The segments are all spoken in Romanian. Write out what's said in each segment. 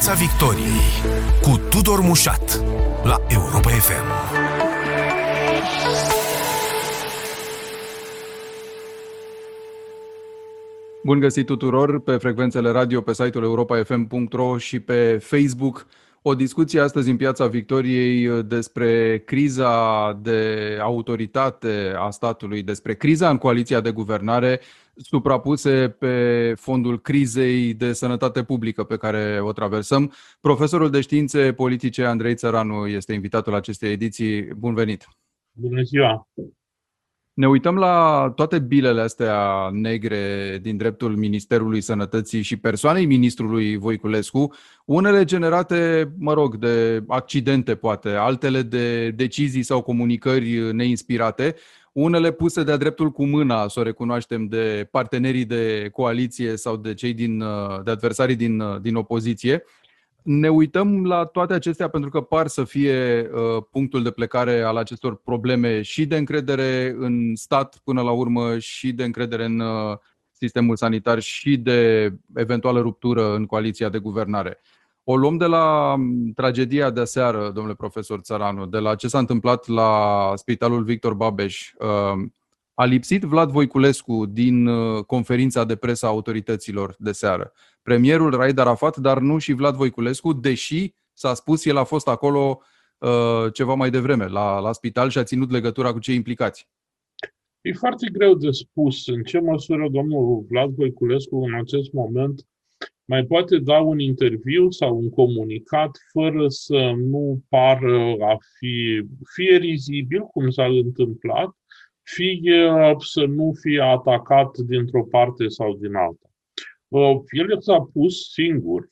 Piața Victoriei cu Tudor Mușat la Europa FM. Bun găsit tuturor pe frecvențele radio, pe site-ul europafm.ro și pe Facebook. O discuție astăzi în Piața Victoriei despre criza de autoritate a statului, despre criza în coaliția de guvernare suprapuse pe fondul crizei de sănătate publică pe care o traversăm. Profesorul de științe politice Andrei Țăranu este invitatul acestei ediții. Bun venit! Bună ziua! Ne uităm la toate bilele astea negre din dreptul Ministerului Sănătății și persoanei ministrului Voiculescu, unele generate, mă rog, de accidente poate, altele de decizii sau comunicări neinspirate, unele puse de-a dreptul cu mâna, să o recunoaștem, de partenerii de coaliție sau de cei din, de adversarii din, din opoziție. Ne uităm la toate acestea pentru că par să fie uh, punctul de plecare al acestor probleme și de încredere în stat până la urmă și de încredere în uh, sistemul sanitar și de eventuală ruptură în coaliția de guvernare. O luăm de la tragedia de aseară, domnule profesor Țăranu, de la ce s-a întâmplat la Spitalul Victor Babeș. A lipsit Vlad Voiculescu din conferința de presă a autorităților de seară. Premierul Raed Arafat, dar nu și Vlad Voiculescu, deși s-a spus el a fost acolo ceva mai devreme la, la spital și a ținut legătura cu cei implicați. E foarte greu de spus în ce măsură domnul Vlad Voiculescu în acest moment mai poate da un interviu sau un comunicat fără să nu pară a fi fie rizibil, cum s-a întâmplat, fie să nu fie atacat dintr-o parte sau din alta. El s-a pus singur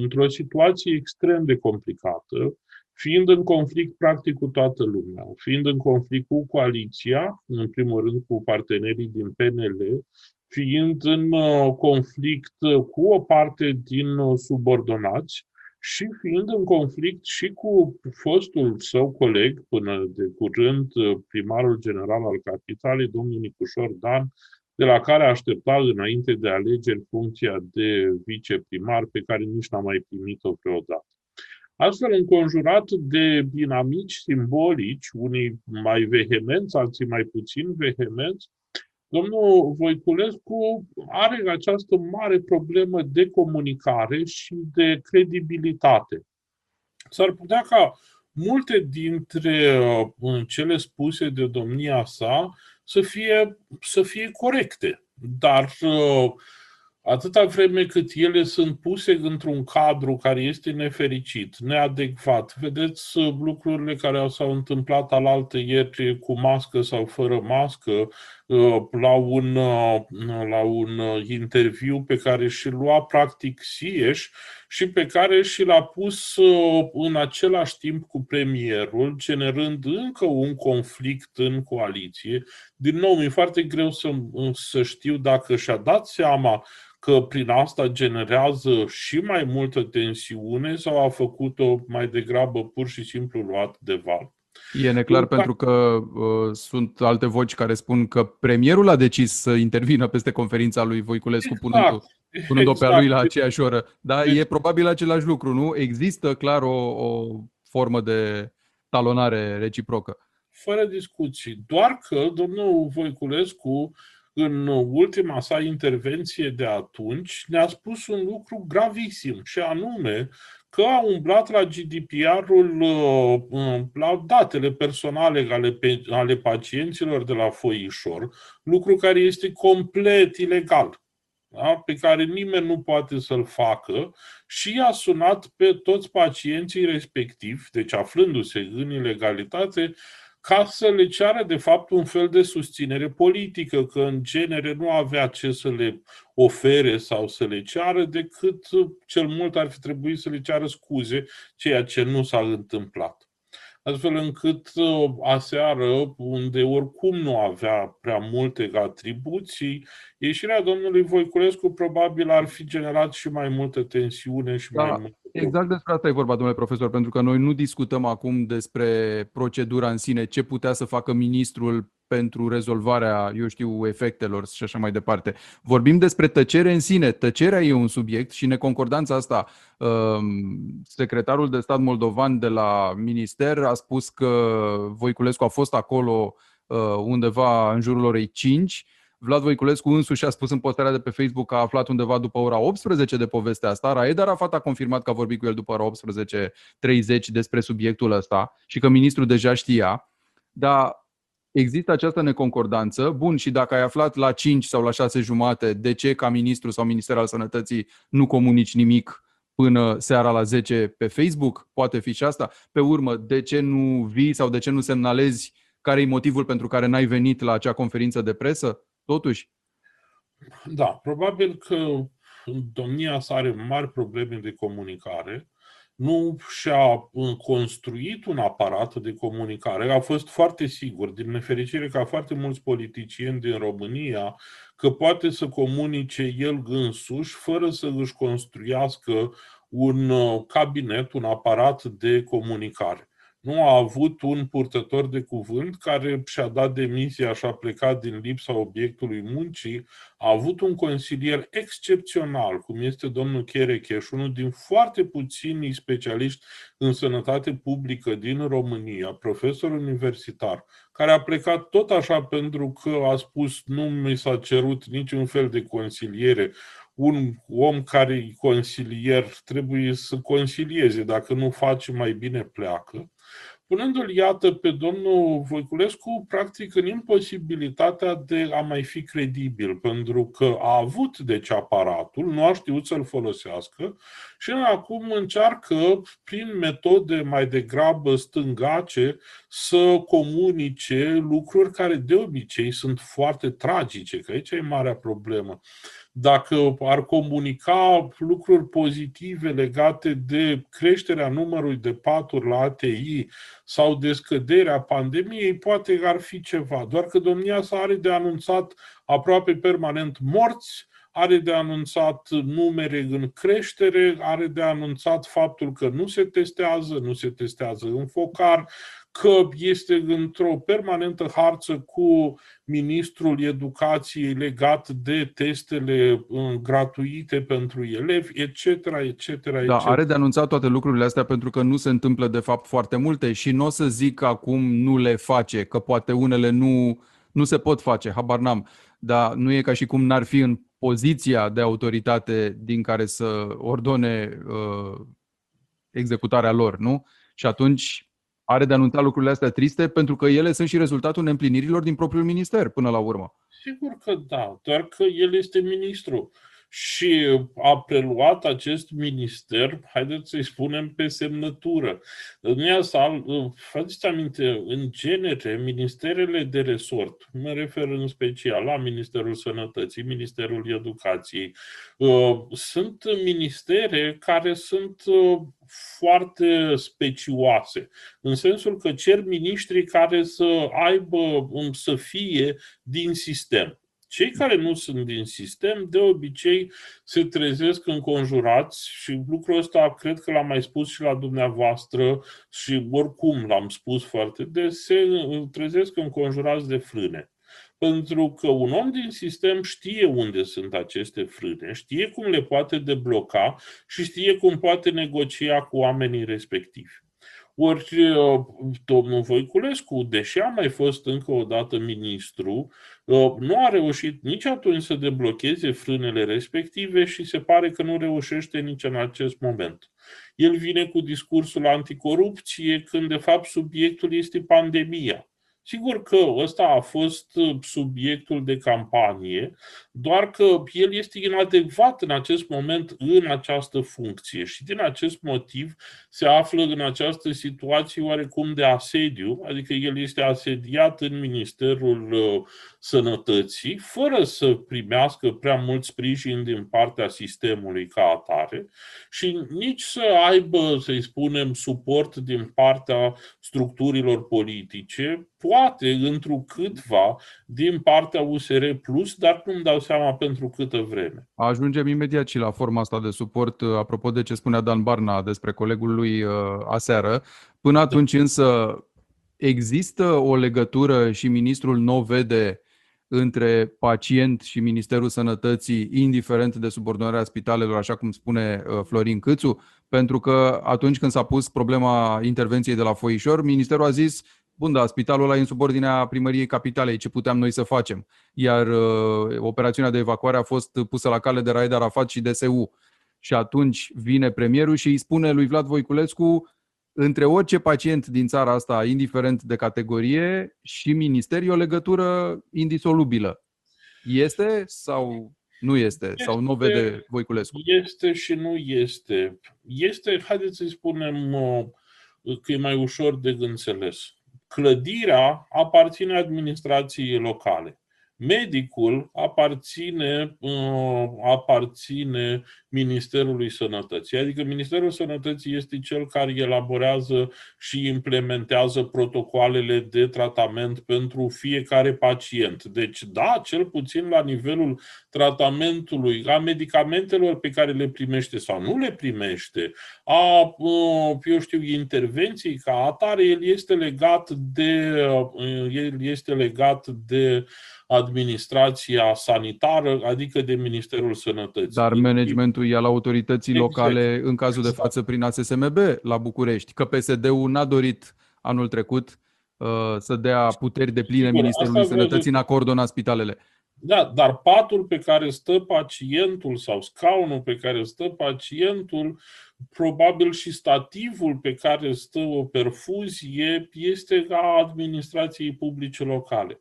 într-o situație extrem de complicată, fiind în conflict practic cu toată lumea, fiind în conflict cu coaliția, în primul rând cu partenerii din PNL, fiind în uh, conflict uh, cu o parte din uh, subordonați și fiind în conflict și cu fostul său coleg, până de curând primarul general al capitalei, domnul Nicușor Dan, de la care aștepta înainte de alegeri funcția de viceprimar, pe care nici n-a mai primit-o vreodată. Astfel, înconjurat de dinamici simbolici, unii mai vehemenți, alții mai puțin vehemenți, Domnul Voiculescu are această mare problemă de comunicare și de credibilitate. S-ar putea ca multe dintre uh, cele spuse de domnia sa să fie, să fie corecte, dar uh, atâta vreme cât ele sunt puse într-un cadru care este nefericit, neadecvat, vedeți uh, lucrurile care s-au întâmplat alaltă ieri cu mască sau fără mască, uh, la un, uh, la un interviu pe care și lua practic Sieș și pe care și l-a pus în același timp cu premierul, generând încă un conflict în coaliție. Din nou, mi-e foarte greu să, să știu dacă și-a dat seama că prin asta generează și mai multă tensiune sau a făcut-o mai degrabă pur și simplu luat de val? E neclar Eu, pentru că uh, sunt alte voci care spun că premierul a decis să intervină peste conferința lui Voiculescu exact, punând-o, punând-o exact. pe lui la aceeași oră. Dar e probabil același lucru, nu? Există clar o, o formă de talonare reciprocă. Fără discuții. Doar că domnul Voiculescu uh, în ultima sa intervenție de atunci, ne-a spus un lucru gravisim, și anume că a umblat la GDPR-ul, uh, la datele personale ale, ale pacienților de la Foișor, lucru care este complet ilegal. Da? pe care nimeni nu poate să-l facă și a sunat pe toți pacienții respectivi, deci aflându-se în ilegalitate, ca să le ceară de fapt un fel de susținere politică, că în genere nu avea ce să le ofere sau să le ceară, decât cel mult ar fi trebuit să le ceară scuze, ceea ce nu s-a întâmplat. Astfel încât uh, aseară, unde oricum nu avea prea multe atribuții, ieșirea domnului Voiculescu probabil ar fi generat și mai multă tensiune și da, mai multă Exact despre asta e vorba, domnule profesor, pentru că noi nu discutăm acum despre procedura în sine, ce putea să facă ministrul pentru rezolvarea, eu știu, efectelor și așa mai departe. Vorbim despre tăcere în sine. Tăcerea e un subiect și neconcordanța asta. Um, secretarul de stat moldovan de la minister a spus că Voiculescu a fost acolo uh, undeva în jurul orei 5 Vlad Voiculescu însuși a spus în postarea de pe Facebook că a aflat undeva după ora 18 de povestea asta. Raed Arafat a confirmat că a vorbit cu el după ora 18.30 despre subiectul ăsta și că ministrul deja știa. Dar există această neconcordanță. Bun, și dacă ai aflat la 5 sau la 6 jumate, de ce ca ministru sau minister al sănătății nu comunici nimic până seara la 10 pe Facebook? Poate fi și asta. Pe urmă, de ce nu vii sau de ce nu semnalezi care e motivul pentru care n-ai venit la acea conferință de presă? Totuși. Da, probabil că domnia sa are mari probleme de comunicare nu și-a construit un aparat de comunicare. A fost foarte sigur, din nefericire ca foarte mulți politicieni din România, că poate să comunice el însuși fără să își construiască un uh, cabinet, un aparat de comunicare nu a avut un purtător de cuvânt care și-a dat demisia și a plecat din lipsa obiectului muncii, a avut un consilier excepțional, cum este domnul Cherecheș, unul din foarte puțini specialiști în sănătate publică din România, profesor universitar, care a plecat tot așa pentru că a spus nu mi s-a cerut niciun fel de consiliere, un om care e consilier trebuie să consilieze, dacă nu face mai bine pleacă punându-l, iată, pe domnul Voiculescu, practic, în imposibilitatea de a mai fi credibil, pentru că a avut, deci, aparatul, nu a știut să-l folosească și acum încearcă, prin metode mai degrabă stângace, să comunice lucruri care de obicei sunt foarte tragice, că aici e marea problemă dacă ar comunica lucruri pozitive legate de creșterea numărului de paturi la ATI sau de scăderea pandemiei, poate ar fi ceva. Doar că domnia sa are de anunțat aproape permanent morți, are de anunțat numere în creștere, are de anunțat faptul că nu se testează, nu se testează în focar, că este într-o permanentă harță cu ministrul educației legat de testele uh, gratuite pentru elevi, etc., etc., Da, are de anunțat toate lucrurile astea pentru că nu se întâmplă de fapt foarte multe și nu o să zic că acum nu le face, că poate unele nu, nu se pot face, habar n-am, dar nu e ca și cum n-ar fi în poziția de autoritate din care să ordone uh, executarea lor, nu? Și atunci are de anunțat lucrurile astea triste pentru că ele sunt și rezultatul neîmplinirilor din propriul minister până la urmă. Sigur că da, doar că el este ministru și a preluat acest minister, haideți să-i spunem, pe semnătură. Domnia sa, faceți aminte, în genere, ministerele de resort, mă refer în special la Ministerul Sănătății, Ministerul Educației, uh, sunt ministere care sunt uh, foarte specioase, în sensul că cer miniștri care să aibă, să fie din sistem. Cei care nu sunt din sistem, de obicei, se trezesc înconjurați și lucrul ăsta cred că l-am mai spus și la dumneavoastră și oricum l-am spus foarte des, se trezesc înconjurați de frâne. Pentru că un om din sistem știe unde sunt aceste frâne, știe cum le poate debloca și știe cum poate negocia cu oamenii respectivi. Ori uh, domnul Voiculescu, deși a mai fost încă o dată ministru, uh, nu a reușit nici atunci să deblocheze frânele respective și se pare că nu reușește nici în acest moment. El vine cu discursul anticorupție când de fapt subiectul este pandemia. Sigur că ăsta a fost uh, subiectul de campanie, doar că el este inadecvat în acest moment în această funcție și din acest motiv se află în această situație oarecum de asediu, adică el este asediat în Ministerul uh, sănătății, fără să primească prea mult sprijin din partea sistemului ca atare și nici să aibă, să-i spunem, suport din partea structurilor politice, poate întrucâtva din partea USR Plus, dar nu-mi dau seama pentru câtă vreme. Ajungem imediat și la forma asta de suport, apropo de ce spunea Dan Barna despre colegul lui uh, aseară. Până atunci însă există o legătură și ministrul nu vede între pacient și Ministerul Sănătății, indiferent de subordonarea spitalelor, așa cum spune uh, Florin Câțu, pentru că atunci când s-a pus problema intervenției de la Foișor, Ministerul a zis, bun, da, spitalul ăla e în subordinea primăriei capitalei, ce puteam noi să facem? Iar uh, operațiunea de evacuare a fost pusă la cale de Raed Arafat și DSU. Și atunci vine premierul și îi spune lui Vlad Voiculescu, între orice pacient din țara asta, indiferent de categorie, și minister, e o legătură indisolubilă. Este sau nu este? este sau nu vede Voiculescu? Este și nu este. Este, haideți să spunem uh, că e mai ușor de înțeles. Clădirea aparține administrației locale. Medicul aparține, uh, aparține Ministerului Sănătății. Adică Ministerul Sănătății este cel care elaborează și implementează protocoalele de tratament pentru fiecare pacient. Deci, da, cel puțin la nivelul tratamentului, a medicamentelor pe care le primește sau nu le primește, a, uh, eu știu, intervenții ca atare, el este legat de, uh, el este legat de administrația sanitară, adică de Ministerul Sănătății. Dar managementul e al autorității exact. locale, în cazul exact. de față, prin ASSMB la București, că PSD-ul n-a dorit anul trecut uh, să dea puteri de pline Sigur, Ministerului Sănătății în a coordona spitalele. Da, dar patul pe care stă pacientul sau scaunul pe care stă pacientul, probabil și stativul pe care stă o perfuzie, este a administrației publice locale.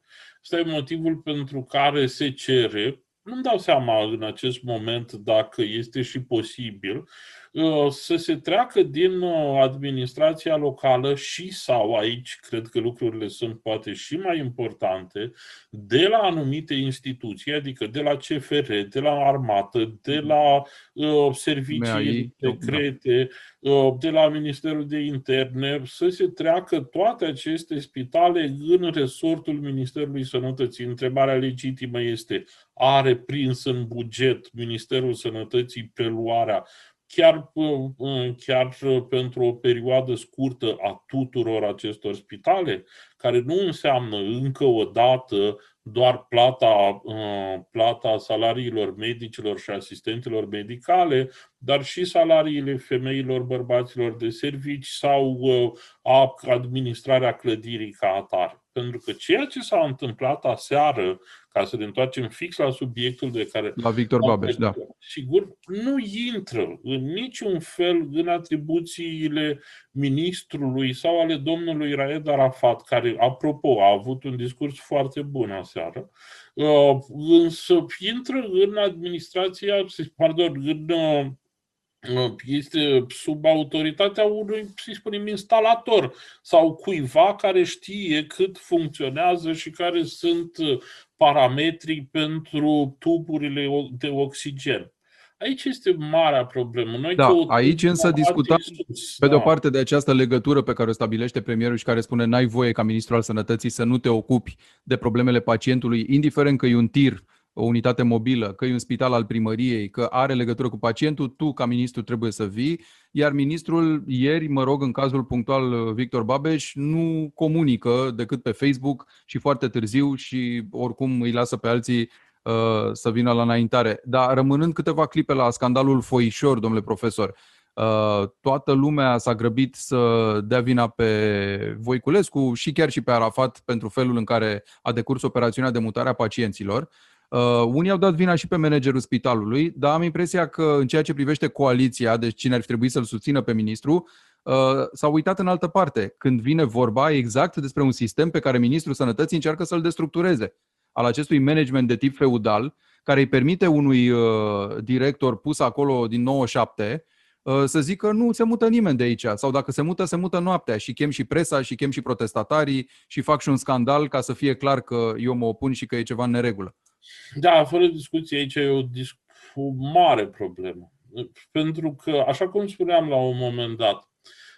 Ăsta e motivul pentru care se cere, nu-mi dau seama în acest moment dacă este și posibil, Uh, să se treacă din uh, administrația locală și sau aici, cred că lucrurile sunt poate și mai importante, de la anumite instituții, adică de la CFR, de la armată, de mhm. la uh, servicii secrete, uh, de la Ministerul de Interne, să se treacă toate aceste spitale în resortul Ministerului Sănătății. Întrebarea legitimă este, are prins în buget Ministerul Sănătății preluarea chiar, chiar pentru o perioadă scurtă a tuturor acestor spitale, care nu înseamnă încă o dată doar plata, plata salariilor medicilor și asistentelor medicale, dar și salariile femeilor, bărbaților de servici sau a administrarea clădirii ca atare. Pentru că ceea ce s-a întâmplat aseară, ca să ne întoarcem fix la subiectul de care... La Victor Babeș, da. Sigur, nu intră în niciun fel în atribuțiile ministrului sau ale domnului Raed Arafat, care, apropo, a avut un discurs foarte bun aseară, uh, însă intră în administrația, pardon, în uh, este sub autoritatea unui, să spunem, instalator sau cuiva care știe cât funcționează și care sunt parametrii pentru tuburile de oxigen. Aici este marea problemă. Noi da, aici însă discutăm pe de o da. parte de această legătură pe care o stabilește premierul și care spune n-ai voie ca ministru al sănătății să nu te ocupi de problemele pacientului, indiferent că e un tir o unitate mobilă, că e un spital al primăriei, că are legătură cu pacientul, tu ca ministru trebuie să vii, iar ministrul ieri, mă rog, în cazul punctual Victor Babeș, nu comunică decât pe Facebook și foarte târziu și oricum îi lasă pe alții uh, să vină la înaintare. Dar rămânând câteva clipe la scandalul Foișor, domnule profesor, uh, toată lumea s-a grăbit să dea vina pe Voiculescu și chiar și pe Arafat pentru felul în care a decurs operațiunea de mutare a pacienților. Uh, unii au dat vina și pe managerul spitalului, dar am impresia că în ceea ce privește coaliția, deci cine ar trebui să-l susțină pe ministru, uh, s-au uitat în altă parte, când vine vorba exact despre un sistem pe care ministrul sănătății încearcă să-l destructureze, al acestui management de tip feudal, care îi permite unui uh, director pus acolo din 97 uh, să zică nu se mută nimeni de aici. Sau dacă se mută, se mută noaptea. Și chem și presa și chem și protestatarii și fac și un scandal ca să fie clar că eu mă opun și că e ceva în neregulă. Da, fără discuție aici e o, o mare problemă. Pentru că, așa cum spuneam la un moment dat,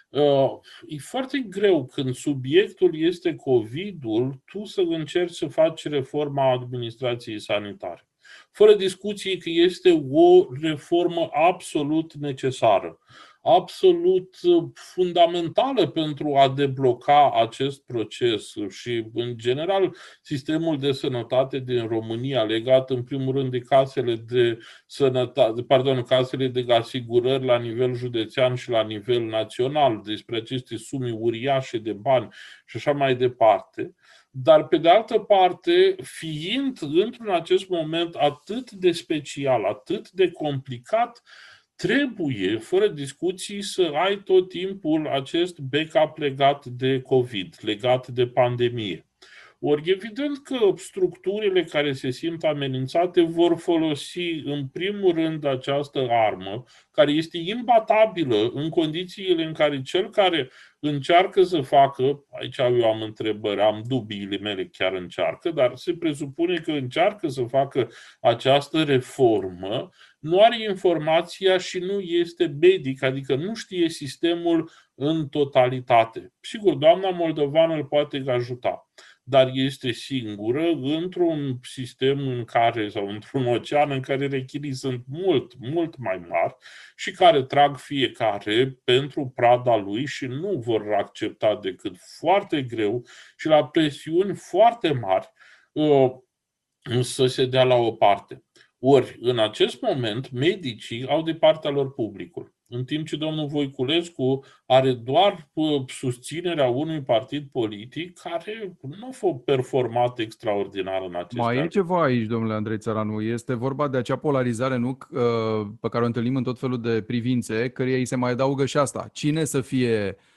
uh, e foarte greu când subiectul este COVID-ul, tu să încerci să faci reforma administrației sanitare. Fără discuție că este o reformă absolut necesară absolut uh, fundamentală pentru a debloca acest proces și, în general, sistemul de sănătate din România, legat în primul rând de casele de sănătate, pardon, casele de asigurări la nivel județean și la nivel național, despre aceste sume uriașe de bani și așa mai departe. Dar, pe de altă parte, fiind într-un acest moment atât de special, atât de complicat, trebuie, fără discuții, să ai tot timpul acest backup legat de COVID, legat de pandemie. Ori evident că structurile care se simt amenințate vor folosi în primul rând această armă, care este imbatabilă în condițiile în care cel care încearcă să facă, aici eu am întrebări, am dubiile mele chiar încearcă, dar se presupune că încearcă să facă această reformă, nu are informația și nu este medic, adică nu știe sistemul în totalitate. Sigur, doamna Moldovană îl poate ajuta dar este singură într-un sistem în care, sau într-un ocean în care rechilii sunt mult, mult mai mari și care trag fiecare pentru prada lui și nu vor accepta decât foarte greu și la presiuni foarte mari uh, să se dea la o parte. Ori, în acest moment, medicii au de partea lor publicul în timp ce domnul Voiculescu are doar susținerea unui partid politic care nu a fost performat extraordinar în acest Mai e ceva aici, domnule Andrei Țăranu. Este vorba de acea polarizare nu, pe care o întâlnim în tot felul de privințe, căreia îi se mai adaugă și asta. Cine să fie Uh,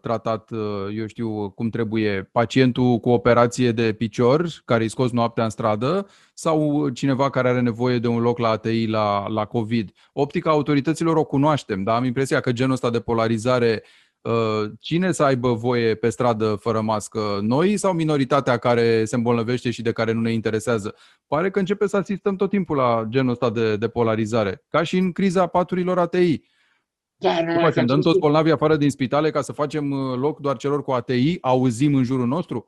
tratat, uh, eu știu cum trebuie, pacientul cu operație de picior care îi scos noaptea în stradă sau cineva care are nevoie de un loc la ATI la, la COVID. Optica autorităților o cunoaștem, dar am impresia că genul ăsta de polarizare uh, Cine să aibă voie pe stradă fără mască? Noi sau minoritatea care se îmbolnăvește și de care nu ne interesează? Pare că începe să asistăm tot timpul la genul ăsta de, de polarizare, ca și în criza paturilor ATI. Da, nu facem? Dăm toți bolnavii afară din spitale ca să facem uh, loc doar celor cu ATI? Auzim în jurul nostru?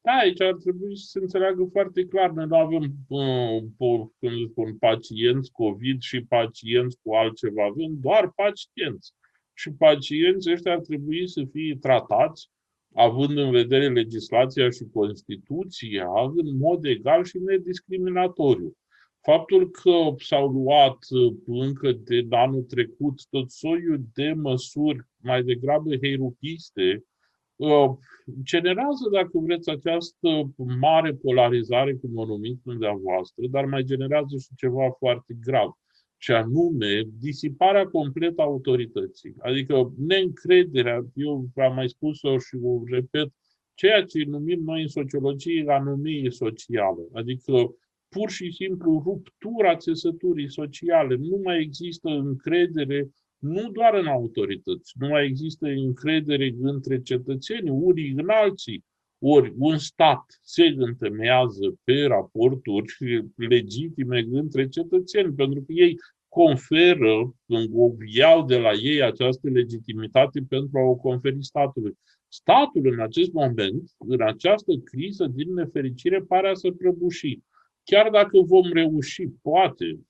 Da, aici ar trebui să se înțeleagă foarte clar. Noi nu avem, uh, când spun, pacienți COVID și pacienți cu altceva. Avem doar pacienți. Și pacienții ăștia ar trebui să fie tratați, având în vedere legislația și Constituția, în mod egal și nediscriminatoriu. Faptul că s-au luat uh, încă de anul trecut tot soiul de măsuri mai degrabă heirupiste, uh, generează, dacă vreți, această mare polarizare, cum o numiți dumneavoastră, dar mai generează și ceva foarte grav, și anume disiparea completă a autorității. Adică neîncrederea, eu am mai spus-o și o repet, ceea ce numim noi în sociologie anomie socială. Adică pur și simplu ruptura țesăturii sociale. Nu mai există încredere nu doar în autorități, nu mai există încredere între cetățeni, unii în alții. Ori un stat se întemeiază pe raporturi legitime între cetățeni, pentru că ei conferă, iau de la ei această legitimitate pentru a o conferi statului. Statul în acest moment, în această criză, din nefericire, pare a să prăbuși chiar dacă vom reuși, poate,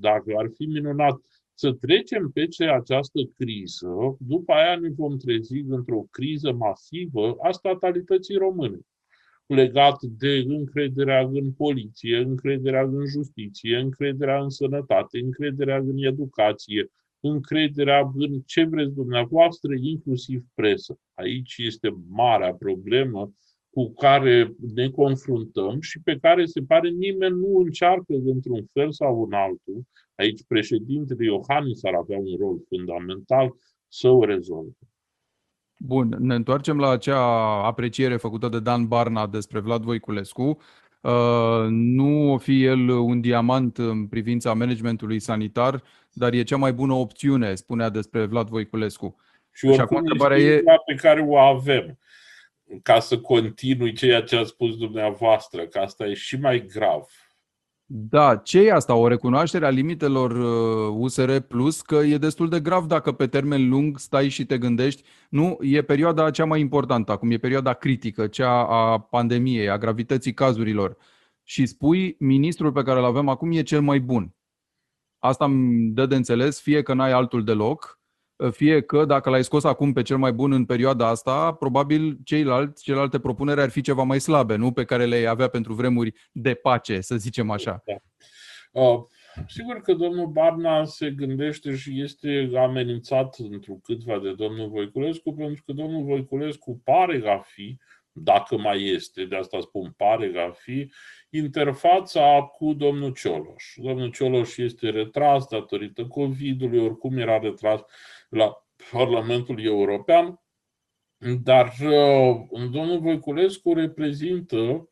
dacă ar fi minunat, să trecem peste această criză, după aia ne vom trezi într-o criză masivă a statalității române, legat de încrederea în poliție, încrederea în justiție, încrederea în sănătate, încrederea în educație, încrederea în ce vreți dumneavoastră, inclusiv presă. Aici este marea problemă cu care ne confruntăm și pe care se pare nimeni nu încearcă într-un fel sau în altul, aici președintele Iohannis ar avea un rol fundamental să o rezolve. Bun, ne întoarcem la acea apreciere făcută de Dan Barna despre Vlad Voiculescu. Uh, nu o fi el un diamant în privința managementului sanitar, dar e cea mai bună opțiune, spunea despre Vlad Voiculescu. Și oricum și întrebarea e pe care o avem ca să continui ceea ce a spus dumneavoastră, că asta e și mai grav. Da, ce e asta? O recunoaștere a limitelor USR uh, Plus că e destul de grav dacă pe termen lung stai și te gândești. Nu, e perioada cea mai importantă acum, e perioada critică, cea a pandemiei, a gravității cazurilor. Și spui, ministrul pe care îl avem acum e cel mai bun. Asta îmi dă de înțeles, fie că n-ai altul deloc, fie că dacă l-ai scos acum pe cel mai bun în perioada asta, probabil ceilalți, celelalte propuneri ar fi ceva mai slabe, nu? Pe care le avea pentru vremuri de pace, să zicem așa. Da. Uh, sigur că domnul Barna se gândește și este amenințat într câtva de domnul Voiculescu, pentru că domnul Voiculescu pare a fi, dacă mai este, de asta spun pare a fi, interfața cu domnul Cioloș. Domnul Cioloș este retras datorită COVID-ului, oricum era retras la Parlamentul European, dar uh, domnul Voiculescu reprezintă,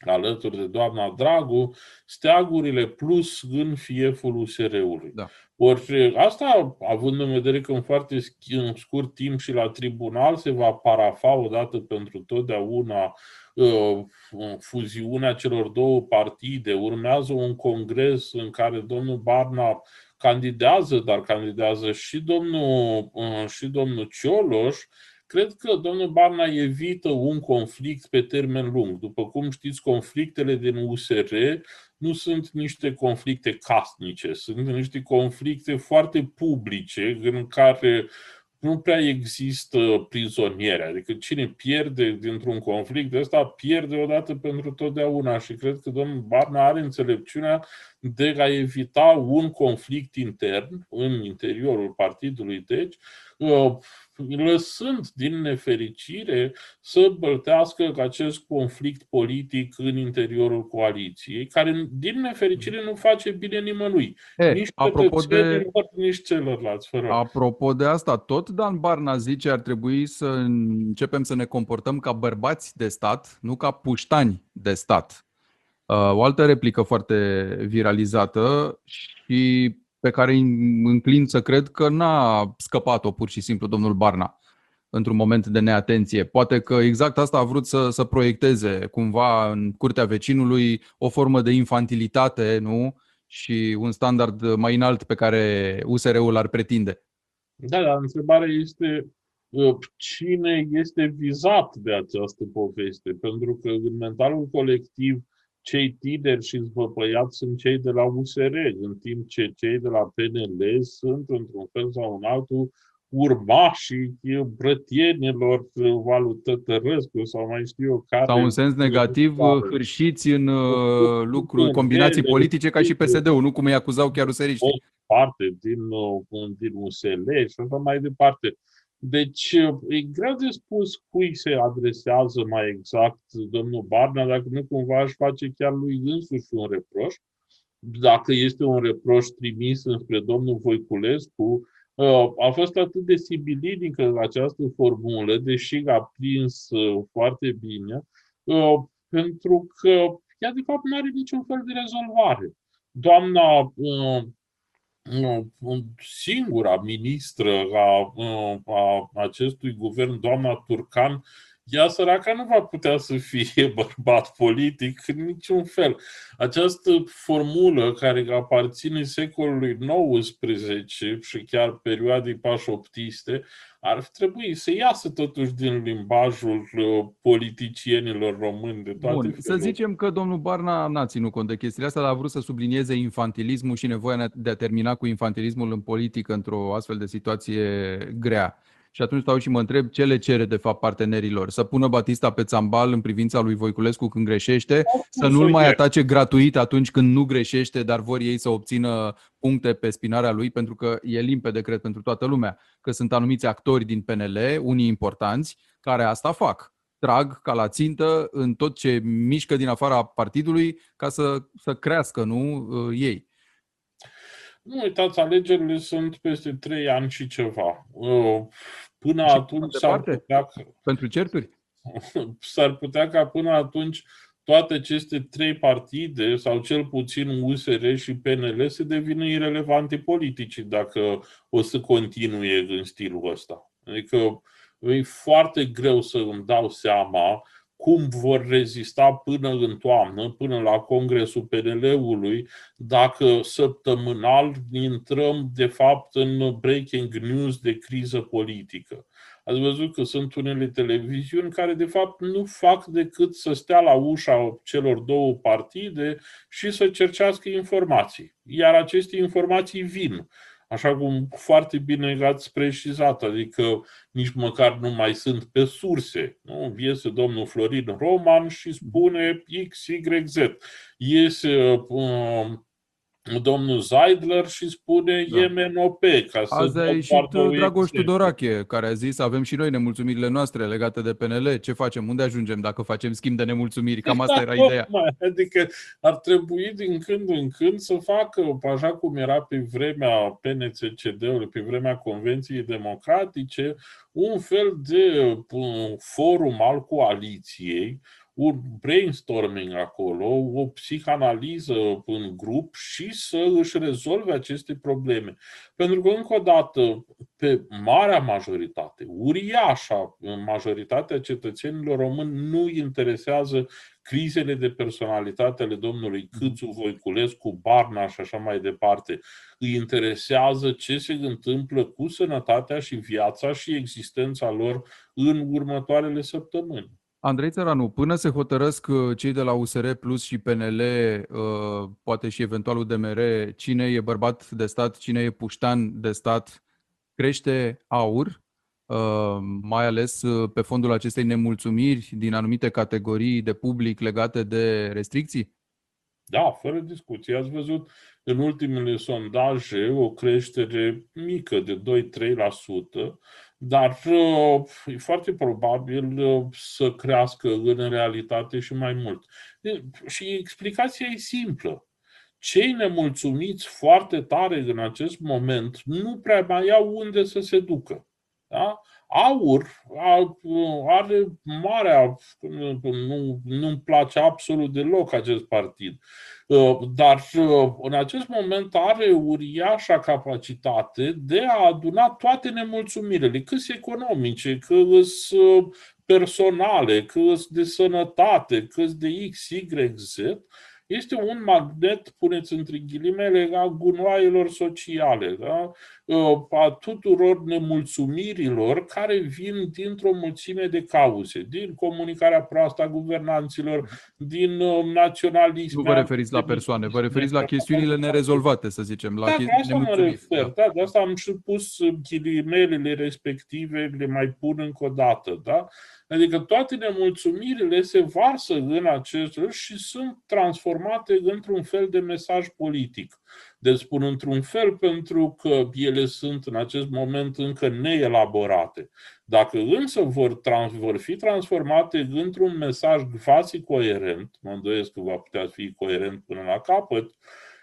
alături de doamna Dragu, steagurile plus în fieful USR-ului. Da. Ori asta, având în vedere că în foarte în scurt timp și la tribunal se va parafa odată pentru totdeauna uh, fuziunea celor două partide, urmează un congres în care domnul Barna candidează, dar candidează și domnul, uh, și domnul Cioloș, cred că domnul Barna evită un conflict pe termen lung. După cum știți, conflictele din USR nu sunt niște conflicte casnice, sunt niște conflicte foarte publice în care nu prea există prizoniere. Adică cine pierde dintr-un conflict ăsta, pierde odată pentru totdeauna. Și cred că domnul Barna are înțelepciunea de a evita un conflict intern în interiorul partidului, deci, uh, lăsând din nefericire să băltească acest conflict politic în interiorul coaliției, care din nefericire nu face bine nimănui. E, nici apropo de, nici celorlalți. Fără. Apropo de asta, tot Dan Barna zice ar trebui să începem să ne comportăm ca bărbați de stat, nu ca puștani de stat. Uh, o altă replică foarte viralizată și pe care înclin să cred că n-a scăpat-o pur și simplu domnul Barna într-un moment de neatenție. Poate că exact asta a vrut să, să proiecteze cumva în curtea vecinului o formă de infantilitate nu? și un standard mai înalt pe care USR-ul ar pretinde. Da, dar întrebarea este uh, cine este vizat de această poveste, pentru că în mentalul colectiv cei tineri și zvăpăiați sunt cei de la USR, în timp ce cei de la PNL sunt, într-un fel sau în altul, urmașii brătienilor Valu Tătărăscu sau mai știu eu care. Sau în sens negativ, hârșiți în uh, lucruri, combinații politice ca și PSD-ul, nu cum îi acuzau chiar useriștii. Parte din, uh, din USL și așa mai departe. Deci e greu de spus cui se adresează mai exact domnul Barna, dacă nu cumva aș face chiar lui însuși un reproș. Dacă este un reproș trimis înspre domnul Voiculescu, ă, a fost atât de sibilinică această formulă, deși a prins ă, foarte bine, ă, pentru că ea de fapt nu are niciun fel de rezolvare. Doamna singura ministră a, a acestui guvern, doamna Turcan, ea săraca nu va putea să fie bărbat politic în niciun fel. Această formulă care aparține secolului XIX și chiar perioadei pașoptiste ar trebui să iasă totuși din limbajul uh, politicienilor români de toate Bun, Să zicem că domnul Barna n-a ținut cont de chestiile astea, dar a vrut să sublinieze infantilismul și nevoia de a termina cu infantilismul în politică într-o astfel de situație grea. Și atunci stau și mă întreb ce le cere de fapt partenerilor. Să pună Batista pe țambal în privința lui Voiculescu când greșește, să nu-l mai atace gratuit atunci când nu greșește, dar vor ei să obțină puncte pe spinarea lui, pentru că e limpede, cred, pentru toată lumea, că sunt anumiți actori din PNL, unii importanți, care asta fac. Trag ca la țintă în tot ce mișcă din afara partidului ca să, să crească, nu, ei. Nu uitați, alegerile sunt peste trei ani și ceva. Uh, până și atunci s-ar putea... Pentru certuri? S-ar putea ca până atunci toate aceste trei partide, sau cel puțin USR și PNL, se devină irelevante politici dacă o să continue în stilul ăsta. Adică e foarte greu să îmi dau seama cum vor rezista până în toamnă, până la Congresul PNL-ului, dacă săptămânal intrăm, de fapt, în breaking news de criză politică. Ați văzut că sunt unele televiziuni care, de fapt, nu fac decât să stea la ușa celor două partide și să cercească informații. Iar aceste informații vin așa cum foarte bine ați precizat, adică nici măcar nu mai sunt pe surse. Nu? Iese domnul Florin Roman și spune X, Y, Z. Iese uh, domnul Zeidler și spune da. MNOP. Ca să Azi a ieșit Dragoș Tudorache, care a zis avem și noi nemulțumirile noastre legate de PNL. Ce facem? Unde ajungem dacă facem schimb de nemulțumiri? Cam asta era ideea. Adică ar trebui din când în când să facă, așa cum era pe vremea PNCCD-ului, pe vremea Convenției Democratice, un fel de uh, forum al coaliției un brainstorming acolo, o psihanaliză în grup și să își rezolve aceste probleme. Pentru că, încă o dată, pe marea majoritate, uriașa majoritatea cetățenilor români nu interesează crizele de personalitate ale domnului Câțu, Voiculescu, Barna și așa mai departe. Îi interesează ce se întâmplă cu sănătatea și viața și existența lor în următoarele săptămâni. Andrei Țăranu, până se hotărăsc uh, cei de la USR Plus și PNL, uh, poate și eventual UDMR, cine e bărbat de stat, cine e puștan de stat, crește aur, uh, mai ales pe fondul acestei nemulțumiri din anumite categorii de public legate de restricții? Da, fără discuție. Ați văzut în ultimele sondaje o creștere mică de 2-3%, dar uh, e foarte probabil uh, să crească în realitate și mai mult. Și explicația e simplă. Cei nemulțumiți foarte tare în acest moment nu prea mai au unde să se ducă. Da? Aur are marea, nu, nu-mi place absolut deloc acest partid, uh, dar uh, în acest moment are uriașa capacitate de a aduna toate nemulțumirile, cât economice, cât uh, personale, cât de sănătate, cât de X, Y, Z, este un magnet, puneți între ghilimele, a gunoaielor sociale, da? Ă, a tuturor nemulțumirilor care vin dintr-o mulțime de cauze, din comunicarea proastă a guvernanților, din ă, naționalism. Nu vă referiți la persoane, vă referiți la chestiunile nerezolvate, să zicem, la da, asta mă refer, da. da, de asta am și pus ghilimelele respective, le mai pun încă o dată, da? Adică toate nemulțumirile se varsă în acest și sunt transformate într-un fel de mesaj politic. Deci spun într-un fel pentru că ele sunt în acest moment încă neelaborate. Dacă însă vor, trans, vor fi transformate într-un mesaj quasi coerent, mă îndoiesc că va putea fi coerent până la capăt,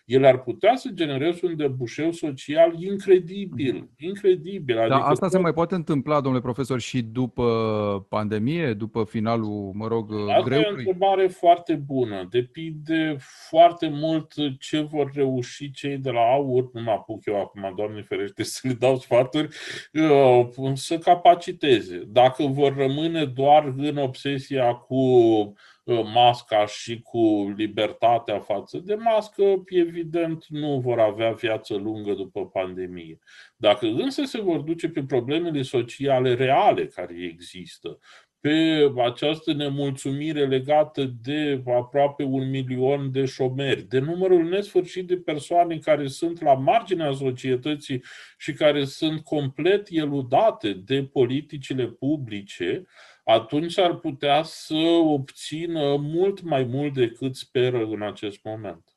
el ar putea să genereze un debușeu social incredibil. Incredibil. Da, adică asta tot... se mai poate întâmpla, domnule profesor, și după pandemie, după finalul, mă rog, Asta greu? e o întrebare foarte bună. Depinde foarte mult ce vor reuși cei de la AUR, nu mă apuc eu acum, Doamne ferește, să le dau sfaturi, uh, să capaciteze. Dacă vor rămâne doar în obsesia cu masca și cu libertatea față de mască, evident nu vor avea viață lungă după pandemie. Dacă însă se vor duce pe problemele sociale reale care există, pe această nemulțumire legată de aproape un milion de șomeri, de numărul nesfârșit de persoane care sunt la marginea societății și care sunt complet eludate de politicile publice, atunci ar putea să obțină mult mai mult decât speră în acest moment.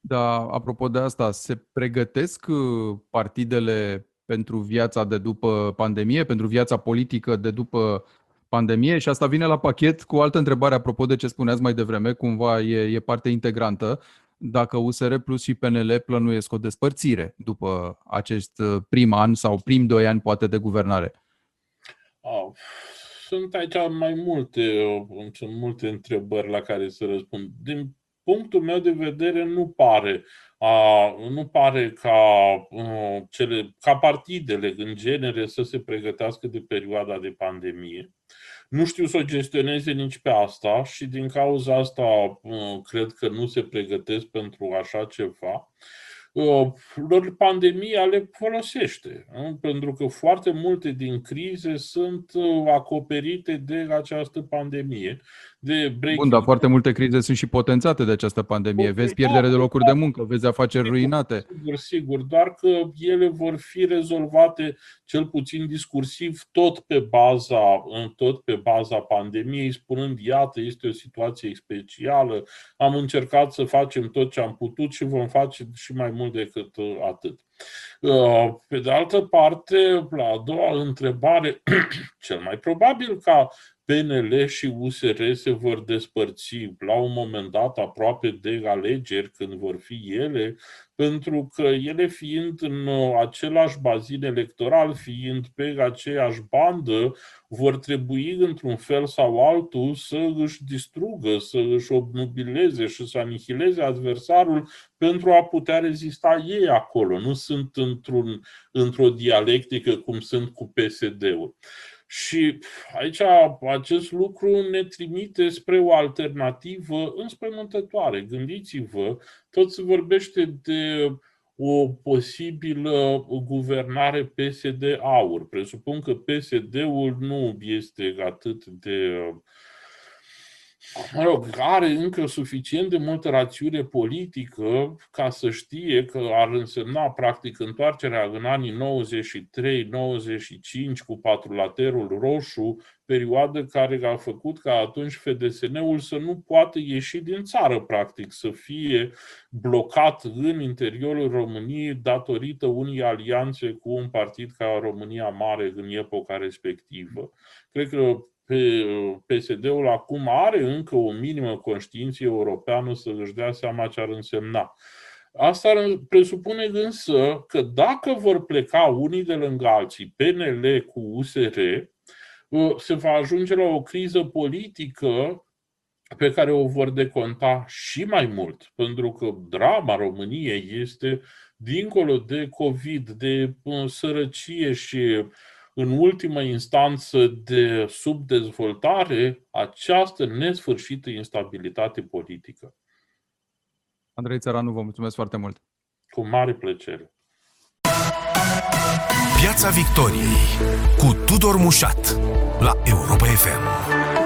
Da, apropo de asta, se pregătesc uh, partidele pentru viața de după pandemie, pentru viața politică de după pandemie și asta vine la pachet cu o altă întrebare apropo de ce spuneați mai devreme, cumva e, e parte integrantă, dacă USR Plus și PNL plănuiesc o despărțire după acest uh, prim an sau prim doi ani poate de guvernare. Oh sunt aici mai multe, sunt multe întrebări la care să răspund. Din punctul meu de vedere, nu pare, a, nu pare ca, a, cele, ca partidele, în genere, să se pregătească de perioada de pandemie. Nu știu să o gestioneze nici pe asta și din cauza asta a, cred că nu se pregătesc pentru așa ceva. Uh, lor pandemia le folosește, pentru că foarte multe din crize sunt uh, acoperite de această pandemie. De break Bun, dar foarte multe crize sunt și potențate de această pandemie. Vezi pierdere de locuri de muncă, vezi afaceri ruinate. Sigur, sigur, doar că ele vor fi rezolvate cel puțin discursiv tot pe baza, tot pe baza pandemiei, spunând, iată, este o situație specială, am încercat să facem tot ce am putut și vom face și mai mult decât uh, atât. Uh, pe de altă parte, la a doua întrebare, cel mai probabil ca PNL și USR se vor despărți la un moment dat aproape de alegeri, când vor fi ele, pentru că ele fiind în același bazin electoral, fiind pe aceeași bandă, vor trebui într-un fel sau altul să își distrugă, să își obnubileze și să anihileze adversarul pentru a putea rezista ei acolo. Nu sunt într-un, într-o dialectică cum sunt cu PSD-ul. Și aici acest lucru ne trimite spre o alternativă înspăimântătoare. Gândiți-vă, tot se vorbește de o posibilă guvernare PSD-aur. Presupun că PSD-ul nu este atât de mă rog, are încă suficient de multă rațiune politică ca să știe că ar însemna practic întoarcerea în anii 93-95 cu patrulaterul roșu, perioadă care a făcut ca atunci FDSN-ul să nu poată ieși din țară, practic, să fie blocat în interiorul României datorită unei alianțe cu un partid ca România Mare în epoca respectivă. Cred că PSD-ul acum are încă o minimă conștiință europeană să își dea seama ce ar însemna. Asta presupune însă că dacă vor pleca unii de lângă alții, PNL cu USR, se va ajunge la o criză politică pe care o vor deconta și mai mult, pentru că drama României este dincolo de COVID, de sărăcie și în ultimă instanță de subdezvoltare această nesfârșită instabilitate politică. Andrei Țăranu, vă mulțumesc foarte mult. Cu mare plăcere. Piața Victoriei cu Tudor Mușat la Europa FM.